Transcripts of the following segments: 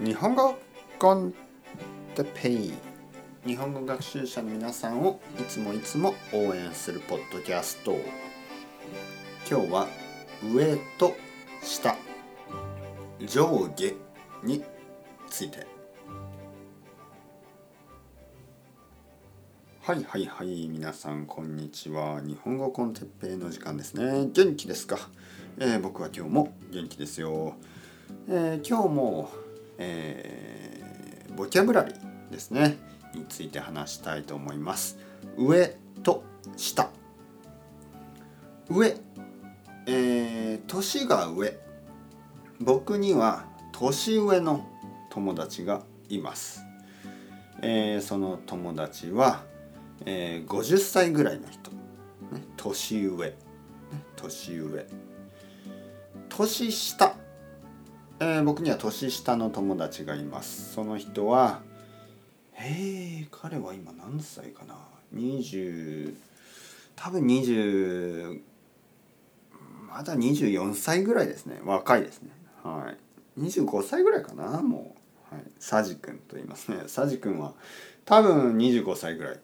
日本語コンテペイ。日本語学習者の皆さんをいつもいつも応援するポッドキャスト。今日は上と下。上下について。はいはいはい皆さんこんにちは。日本語コンテッペイの時間ですね。元気ですか、えー、僕は今日も元気ですよ、えー、今日も、えー、ボキャブラリーですね。について話したいと思います。上と下。上。えー、年が上。僕には年上の友達がいます、えー、その友達はえー、50歳ぐらいの人、ね、年上、ね、年上。年下、えー、僕には年下の友達がいます。その人はえー、彼は今何歳かな？20多分20まだ24歳ぐらいですね。若いですね。はい。25歳ぐらいかな？もう、はい、サジ君と言いますね。サジ君は多分25歳ぐらい。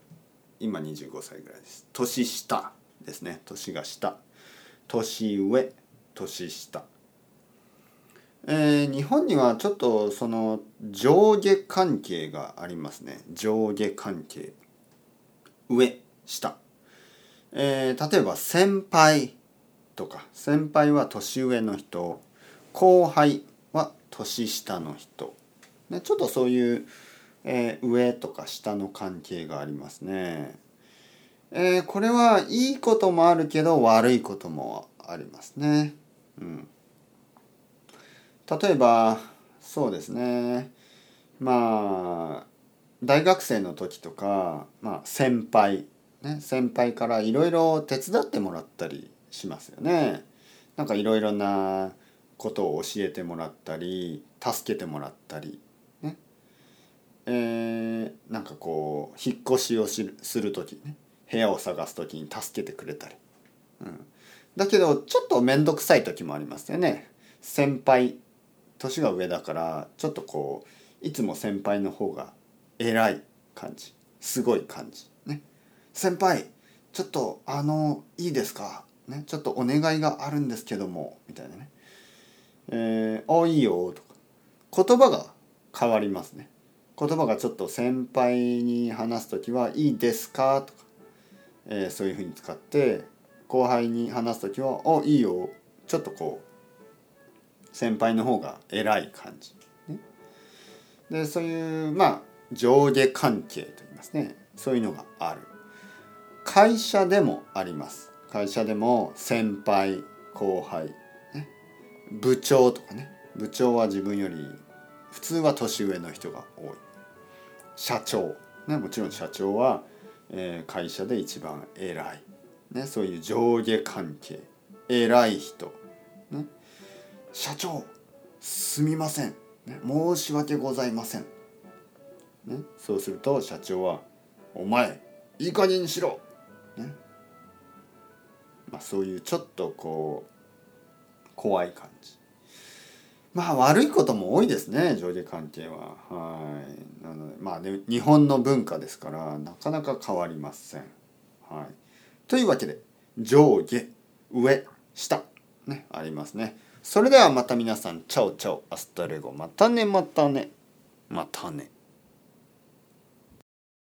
今25歳ぐらいです。年下ですね。年が下。年上年下。えー、日本にはちょっとその上下関係がありますね。上下関係。上下、えー、例えば先輩とか。先輩は年上の人。後輩は年下の人、ね、ちょっとそういうえー、上とか下の関係がありますね。え、これはいいこともあるけど悪いこともありますね。うん、例えばそうですね。まあ大学生の時とか、まあ、先輩、ね、先輩からいろいろ手伝ってもらったりしますよね。なんかいろいろなことを教えてもらったり助けてもらったりね。えー、なんかこう引っ越しをする時ね。部屋を探す時に助けてくれたり、うん、だけどちょっと面倒くさい時もありますよね。先輩年が上だからちょっとこういつも先輩の方が偉い感じ。すごい感じ。ね。先輩ちょっとあのいいですか？ね。ちょっとお願いがあるんですけども。みたいなね。えー、あいいよ。とか。言葉が変わりますね。言葉がちょっと先輩に話す時は「いいですか?」とか、えー、そういうふうに使って後輩に話す時は「あいいよ」ちょっとこう先輩の方が偉い感じ。ね、でそういうまあ上下関係と言いますね。そういうのがある。会社でもあります。会社でも先輩後輩、ね、部長とかね。部長は自分より普通は年上の人が多い。社長、ね、もちろん社長は、えー、会社で一番偉い、ね、そういう上下関係。偉い人、ね、社長すみません、申し訳ございません、ね、そうすると社長は「お前いい加減にしろ!」ね。まあ、そういうちょっとこう怖い感じ。まあ悪いことも多いですね上下関係は。はい。なのでまあね日本の文化ですからなかなか変わりません。はい。というわけで上下上下ねありますね。それではまた皆さんチャオチャオ Hasta luego またねまたねまたね。